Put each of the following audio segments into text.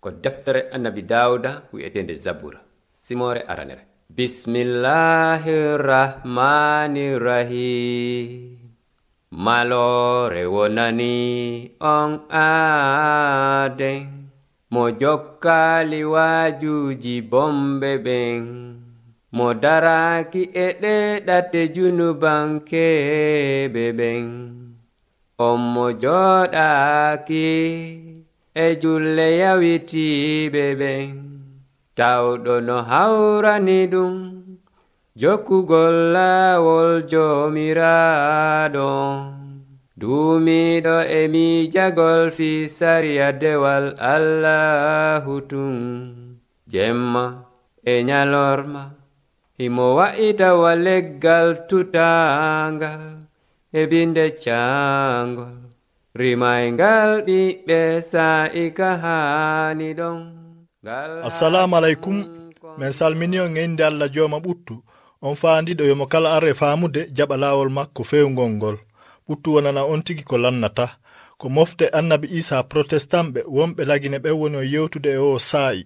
ko deftere annabi dawuda wi'etende zabura. Simore aranere. Bismillahi rahmani rahim malore wonani on aaden mo jokkali wajuji bombe ɓen mo daraki e ɗe ɗate junubankeɓe ɓen on mo joɗaki e julle yawitiiɓe ɓen. Tawɗo no hawrani ɗum jokkugol laawol joomiraaɗo duumiiɗo e miijagol fii sariya dewal allahu tun. Jemma e nyalorma himo wa'itawa leggal tutangal e binde caangol. rimaygal ɓiɓɓe sa'ika haani ɗon. Assalamu aleykum. min salmini on e inde allah jooma ɓuttu. On faandiɗo yomo kala arre faamude jaɓa laawol makko fewgol ngol. Ɓuttu wonana on tigi ko lannata. Ko mofte annabi isa protestantɓe wonɓe lagine ɓen woni o yewtude e o saa'i.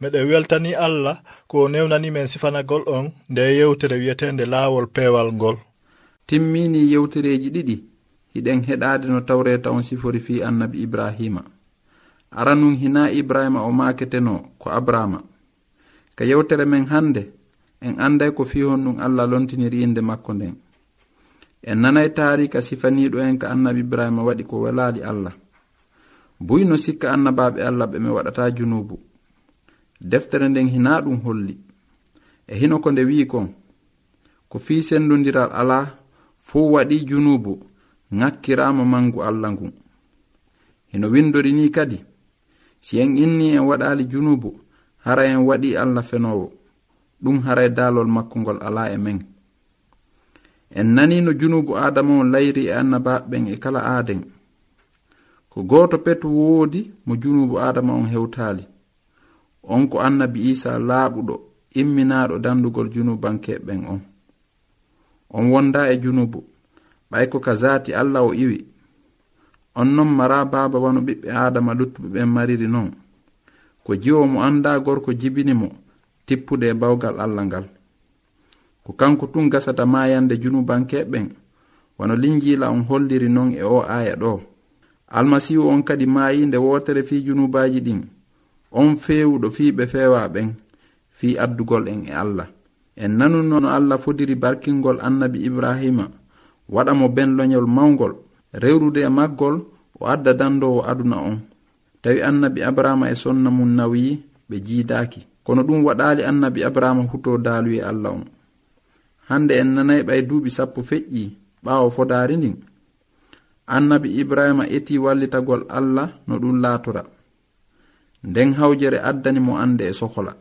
Meɗen weltani allah ko o newnani men sifanagol on nde yewtere wiyetende laawol peewal ngol. Timmini yewtereji ɗiɗi. hiɗen heɗade no tawreta on sifori fi annabi ibrahima. Aranun hina ibrahima o maketeno ko abrama ka yewtere men hande en anday ko fihon ɗum allah lontiniri inde makko nden. En nanay taarika sifaniɗo en ka annabi ibrahima waɗi ko welaali allah. Buyno sikka annabaɓe allah ɓe mi waɗata junubu. Deftere nden hina ɗum holli. E hino ko nde wi kon ko fi sendodiral ala fuu waɗi junubu. ŋakkirama mangu allah ngun heno windori ni kadi si en inni en waɗali junubu hara en waɗi allah fenowo. Ɗum haray e dalol makko ngol ala e men. En nani no junubu adama on layri e annabaɓeɓen e kala aaden ko goto petu woodi mo junubu adama on hewtali. On ko annabi isa laaɓuɗo imminaɗo dandugol junubankeɓen on. On wonda e junubu. ɓay ko ka zaati allah o iwi. On non mara baba wano ɓiɓɓe adama luttuɓe ɓen mariri non. Ko jiwo mo anda gorko jibini mo tippude e bawgal allah ngal. Ko kanko tun gasata mayande junubankeɓen wano linjila on holliri non e o aya ɗo. Almasihu on kadi mayinde wotere fi junubaji ɗin. On fewuɗo fiɓe fewaɓen fi addugol en e allah. En nanuno no allah fodiri barkingol annabi ibrahima waɗa mo benloñol mawgol rewrude e maggol o adda dandowo aduna on. Tawi annabi abrahama e sonna mum nawiyi ɓe jiidaaki kono ɗum waɗaali annabi abrahama huto daaluye allah on. Hande en nanayi ɓay duuɓi sappo feƴƴi ɓaawo fodaari ndin. Annabi ibrahima eti wallitagol allah no ɗum laatora. Nden hawjere addani mo ande e sohla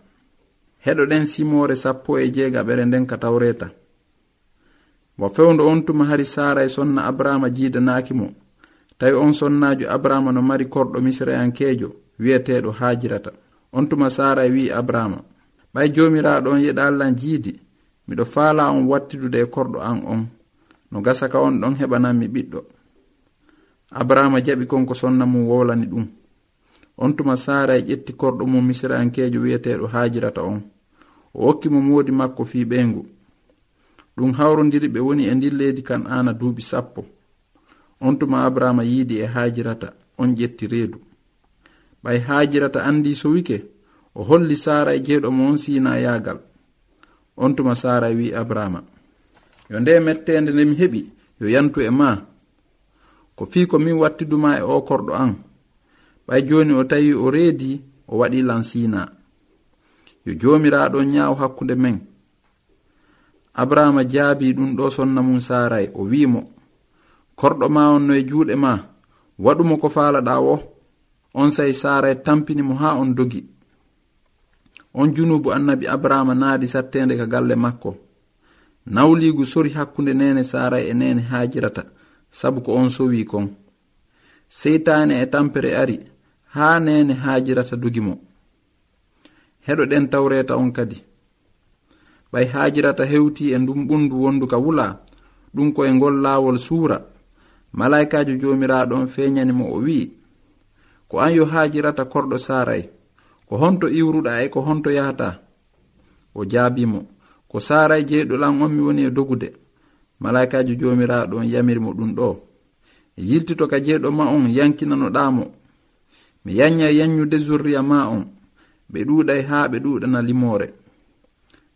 heɗoɗen simore sappo e jeegaɓere nden ka tawreta mo fewndo on tuma hari sara e sonna abrahama jiidanaaki mo. Tawi on sonnaajo abrahama no mari korɗo misra'enkeejo wi'eteeɗo haajirata. On tuma sara e wi'i abrahama ɓay joomiraaɗo on yeɗa allah jiidi miɗo faala on wattidude e korɗo an on. No gasa ka on ɗon heɓananmi ɓiɗɗo. Abrahama jaɓi konko sonna mum wowlani ɗum. On tuma sara e ƴetti korɗo mum misra'enkeejo wi'eteeɗo haajirata on. O okki mo moodi makko fii ɓeengu. ɗum hawrodiri ɓe woni e ndin leydi kan ana duuɓi sappo. On tuma abrahama yiidi e haajirata on ƴetti reedu. Ɓay haajirata andi sowike o holli sara e jeeɗo mo on siina yaagal on tuma sara wi abrahama yo nde mettende nde mi heɓi yo yantu e ma ko fii ko min wattiduma e o korɗo an. Ɓay joni o tawi o reedi o waɗi lan siina yo jomiraɗo nyaaw hakkunde men. abrahama jaabi ɗum ɗo sonna mum saray o wi'imo korɗo ma on no e juuɗe ma waɗumo ko faalaɗa o. On sey saray tampinimo haa on dogi. On junubu annabi abrahama naadi sattende ka galle makko. Nawliigu sori hakkunde nene saray e nene haajirata sabu ko on sowi kon. Seytaane e tampere ari haa nene haajirata dugimo heɗoɗen tawreta on kadi. Ɓay hajirata hewti e ndum ɓundu wondu ka wula ɗum koye ngol laawol suura. Malaikajo jomiraɗon feñanimo o wi'i ko an yo hajirata korɗo saray ko honto iwruɗa e ko honto yahata o jaabimo ko saara jeyɗo lan on mi woni e dogude. Malaikajo jomiraɗo on yamirmo ɗum ɗo. Yiltito ka jeyɗo ma on yankinanoɗamo mi yanya yanyude zurriya ma on ɓe ɗuuɗay haa ɓe ɗuuɗana limore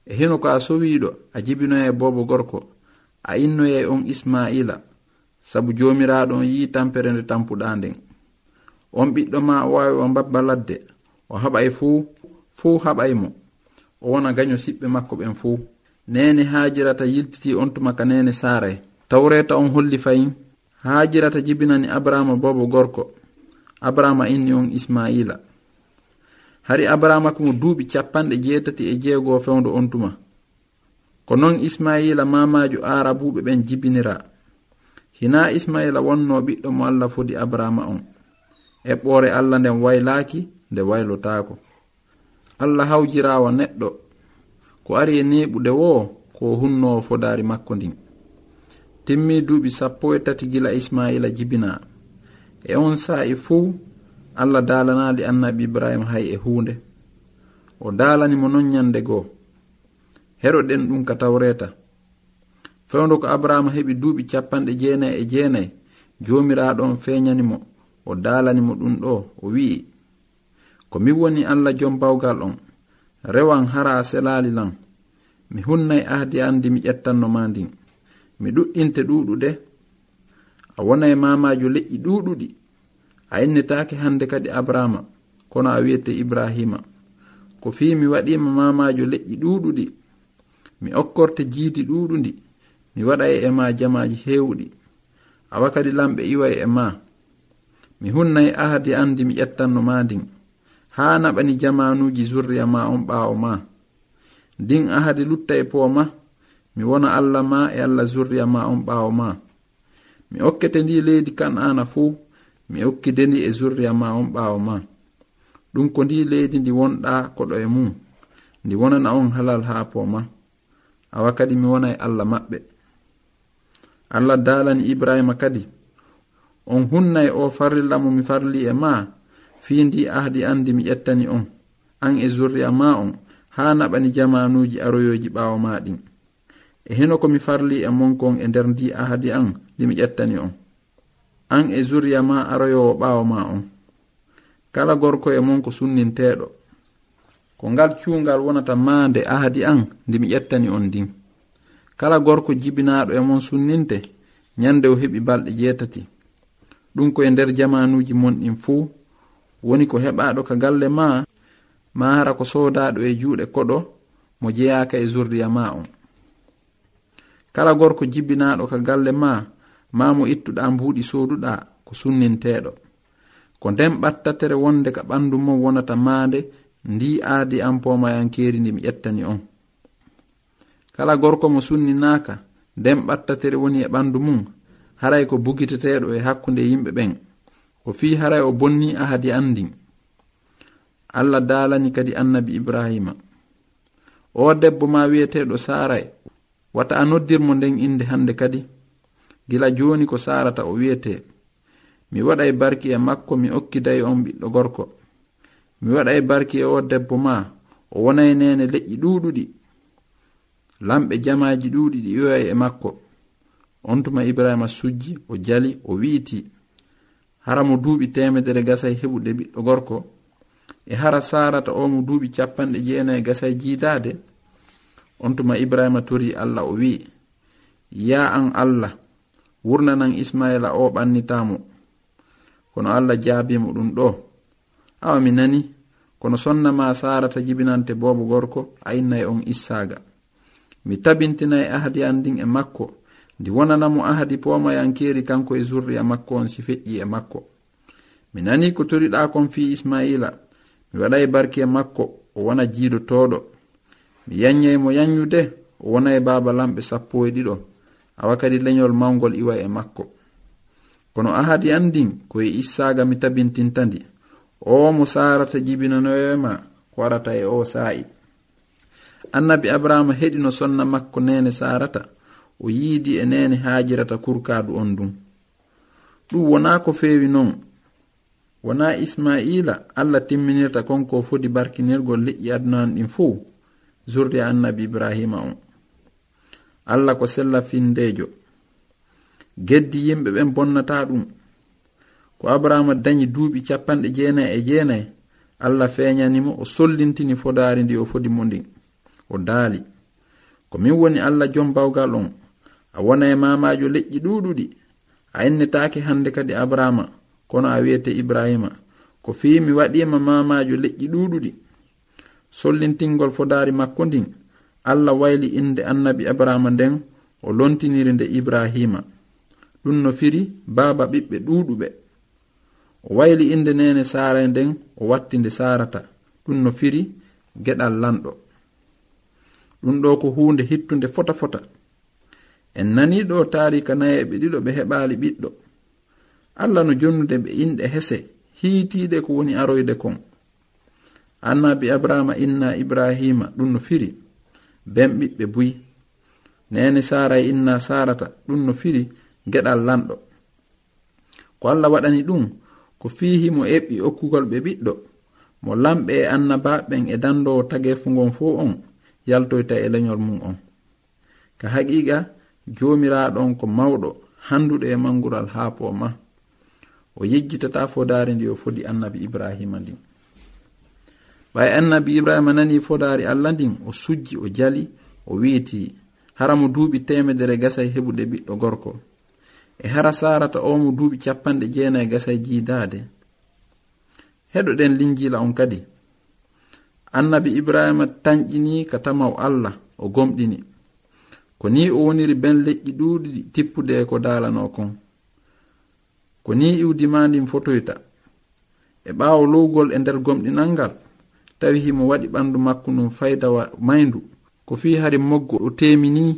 e hino ko a sowiɗo a jibinoya e boobo gorko a innoya e on isma'ila sabu jomiraɗo on yi tampere nde tampuɗa nden. On ɓiɗɗo ma o wawi o mbabba ladde o haɓay fuu fuu haɓay mo. O wona gaño siɓɓe makko ɓen fuu. Nene haajirata yiltiti on tuma ka nene saare. Tawreta on holli fayin. Haajirata jibinani abrahama bobo gorko. Abrahama inni on ismaila. hari abrahama ko mo duuɓi capanɗe jeetati e jeegoo fewndo on tuma. Ko non ismaila mamajo arabuɓe ɓen jibinira. Hina ismaila wonno ɓiɗɗo mo allah fodi abrahama on. E ɓoore allah nden waylaaki nde waylotaako. Allah hawjirawa neɗɗo. Ko ari e neɓude woo ko hunnowo fodari makko ndin. Timmi duuɓi sappo e tati gila ismaila jibina e on saa'i fuu allah daalanaali annabi ibrahima hay e hunde o daalanimo non ñande goo. Heroɗen ɗum ka tawreta fewdo ko abrahama heɓi duuɓi capanɗe jeenayi e jeenayi joomiraaɗon feeñanimo o dalanimo ɗum ɗo o wi'i ko mi woni allah jom bawgal on rewan hara selali lan. Mi hunnay ahdi andi mi ƴettanno ma ndin mi ɗuɗɗinte ɗuɗude a wonay mamajo leƴƴi ɗuɗuɗi a innitake hande kadi abrahama kono a wiyete ibrahima. Ko fi mi waɗima mamajo leƴƴi ɗuɗuɗi mi okkorte jiidi ɗuɗundi mi waɗa e e ma jamaji hewɗi awa kadi lamɓe iwa e ma mi hunnay ahadi an mi ƴettanno ma ndin. Haa naɓani jamanuji zurriya ma on ɓaawo ma ndin ahadi lutta e powa ma mi wona allah ma e allah zurriya ma on ɓaawo ma mi okkete ndi leydi kan'ana fuu mi hokkideni e zurriya ma on ɓaawo ma. Ɗum ko ndi leydi ndi wonɗa koɗo e mum. Ndi wonana on halal haapo ma. Awa kadi mi wonay allah maɓɓe. Allah daalani ibrahima kadi. On hunnay o farrilla mo mi farli e ma. Fii ndi ahdi an mi ƴettani on. An e zurriya ma on. Haa naɓani jamanuuji aroyoji ɓaawo ma ɗin e heno ko mi farli e monkon e nder ndi ahdi an ndi mi ƴettani on. an e zuriya ma aroyowo ɓaawo ma on. Kala gorko e mon ko sunninteeɗo. Ko ngal cuungal wonata maande ahadi an ndi mi ƴettani on ndin. Kala gorko jibinaaɗo e mon sunninte nyannde o heɓi balɗe jeetati. Ɗum koye nder jamanuuji monɗin fuu woni ko heɓaaɗo ka galle ma ma hara ko soodaaɗo e juuɗe koɗo mo jeyaaka e zurriya ma on. Kala gorko jibbinaaɗo ka galle ma ma mo ittuɗa mbuuɗi soduɗa ko sunninteɗo ko nden ɓattatere wonde ka ɓandu mon wonata maande ndi aadi an pomayankeri ndi mi ƴettani on. Kala gorko mo sunninaka nden ɓattatere woni e ɓandu mum haray ko bugiteteɗo e hakkunde yimɓe ɓen. Ko fi haray o bonni ahadi an allah dalani kadi annabi ibrahima. O debbo ma wiyeteɗo saray wata a noddirmo nden inde hande kadi? gila joni ko sarata o wiyete mi waɗay barki e makko mi okkiday on ɓiɗɗo gorko. Mi waɗay barki e o debbo ma o wonay nene leƴƴi ɗuɗuɗi lamɓe jamaji ɗuɗi ɗi iway e makko. On tuma ibrahima sujji o jali o wi'iti. Hara mo duuɓi temedere gasay heɓude ɓiɗɗo gorko. E hara sarata o mo duuɓi capanɗe jeenayi e gasay jiidade on tuma ibrahima tori allah o wi'i ya an allah wurnanan ismaila o ɓannitamo kono allah jaabimo ɗum ɗo. Awa mi nani kono sonnama sarata jibinante bobo gorko a innay on issaga mi tabintinay ahadi andin e makko. Ndi wonanamo ahadi pomayankeri kanko e zurriya makko on si feƴƴi e makko. Mi nani ko toriɗa kon fi ismaila. Mi waɗay barki e makko o wona jiidotoɗo mi yanyay mo yanyude o wona e baba lamɓe sappo e ɗiɗo awa kadi leñol mawgol iwa e makko. Kono ahadi andin koye issaga mi tabintintandi o mo sarata jibinanoyema ko warata e o sa'i annabi abrahama heɗi no sonna makko nene sarata o yiidi e nene haajirata kurkadu on dun. Ɗum wona ko feewi non wona isma'ila allah timminirta konko fodi barkinirgol liƴƴi adunaan ɗin fuu zurriya annabi ibrahima on. allah ko sella findejo. Geddi yimɓe ɓen bonnata ɗum. Ko abrahama dañi duuɓi capanɗe jeenayi e jeenayi allah feeñanimo o sollintini fodaari ndi o fodi mo ndin o daali. Ko min woni allah jom bawgal on a wona e mamajo leƴƴi ɗuɗuɗi a innetaake hannde kadi abrahama kono a wiyete ibrahima. Ko fii mi waɗima mamajo leƴƴi ɗuɗuɗi sollintingol fodaari makko ndin allah wayli inde annabi abrahama nden o lontiniri nde ibrahima. Ɗum no firi baaba ɓiɓɓe ɗuɗuɓe o wayli inde nene saara nden o watti nde sarata ɗum no firi geɗal lanɗo. Ɗum ɗo ko hunde hittunde fota fota. En nani ɗo tarika nayeɓe ɗiɗo ɓe heɓali ɓiɗɗo. Allah no jonnude ɓe inɗe hese hiitiɗe ko woni aroyde kon. Annabi abrahama inna ibrahima ɗum no firi. ben ɓiɓɓe buyi. Neni saaray e inna sarata ɗum no firi geɗal lanɗo. Ko allah waɗani ɗum ko fihi mo eɓɓi okkugol ɓe ɓiɗɗo. Mo lamɓe e annabaɓen e dandowo tagefugon fo on yaltoyta e leñol mum on. Ka haqiqa jomiraɗon ko mawɗo handuɗo e mangural haa po ma. O yejjitata fodari ndi o fodi annabi ibrahima ndin. ɓay annabi ibrahima nani fodari allah ndin? O sujji o jali o wi'iti hara mo duuɓi temedere gasay heɓude ɓiɗɗo gorko. E hara sarata o mo duuɓi capanɗe jeenayi gasay jiidade heɗoɗen linjila on kadi. Annabi ibrahima tañƴini ka tamaw allah o gomɗini. Ko ni o woniri ben leƴƴi ɗuuɗi tippude ko dalano kon. Ko ni iwdima ndin fotoyta. E ɓaawo lowgol e nder gomɗinal ngal tawi himo waɗi ɓandu makko ndum faydawa maydu ko fi hari moggo o temini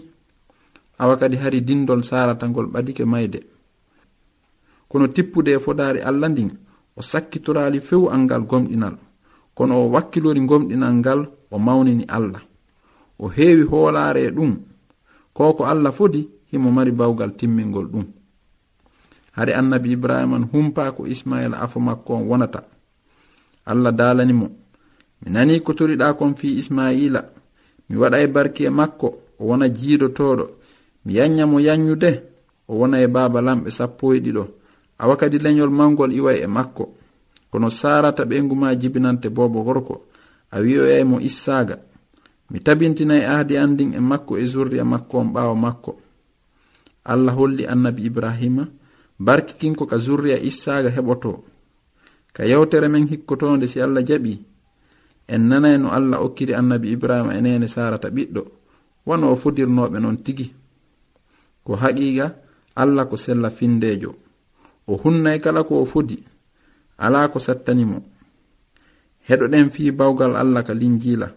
awa kadi hari dindol sarata ngol ɓadike mayde. Kono tippude e fodari allah ndin o sakkitorali few angal gomɗinal. Kono o wakkilori gomɗinal ngal o mawnini allah. O heewi hoolare e ɗum. Ko ko allah fodi himo mari bawgal timmingol ɗum. Hari annabi ibrahima n humpa ko ismaila afo makko on wonata. Allah dalanimo mi nani ko toriɗa kon fi ismaila. Mi waɗa e barki e makko o wona jiidotoɗo mi yanya mo yanyude o wona e baaba lamɓe sappo e ɗiɗo awa kadi leñol mangol iway e makko kono sarata ɓengu ma jibinante bobo gorko. A wi'oyay mo issaga mi tabintinay aadi andin e makko e zurriya makko on ɓaawo makko. Allah holli annabi ibrahima barkikinko ka zurriya issaga heɓoto ka yewtere men hikkotonde si allah jaɓi en nanay no allah okkiri annabi ibrahima enene sarata ɓiɗɗo. Wano o fodirnoɓe noon tigi. Ko haqiqa allah ko sella findejo o hunnay kala ko o fodi. Ala ko sattanimo. Heɗoɗen fi bawgal allah ka linjila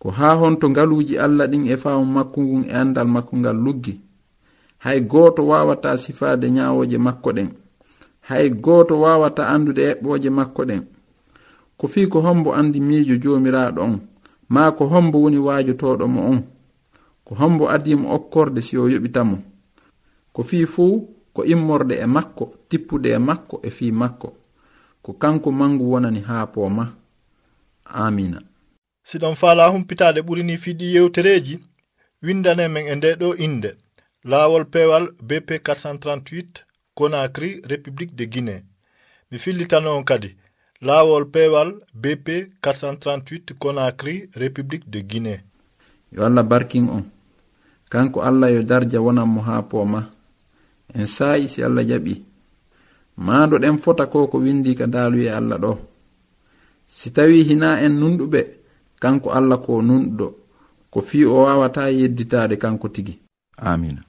ko ha honto ngaluji allah ɗin e faamu makko ngun e andal makko ngal luggi. Hay goto wawata sifade nyawoje makko ɗen. Hay goto wawata andude eɓɓoje makko ɗen. ko fii ko hombo andi miijo joomiraaɗo on maa ko hombo woni waajotoɗo mo on. Ko hombo adimo okkorde si o yoɓitamo ko fii fuu ko immorde e makko tippude e makko e fii makko. Ko kanko mangu wonani haa poo ma amina siɗon faala humpitaade ɓurini fiɗi yewtereeji windane men e nde ɗo innde. Laawol peewal bp 438 conakry république de guinée. Mi fillitano on kadi laawol peewal bp 438 conacry république de guinée. Yo allah barkin on. Kanko allah yo darja wonanmo haa po ma. En saayi si allah jaɓi. Maado ɗen fota ko ko windi ka daaluye allah ɗo. Si tawi hina en nunɗuɓe kanko allah ko nunɗuɗo. Ko fi o wawata yedditade kanko tigi. Amina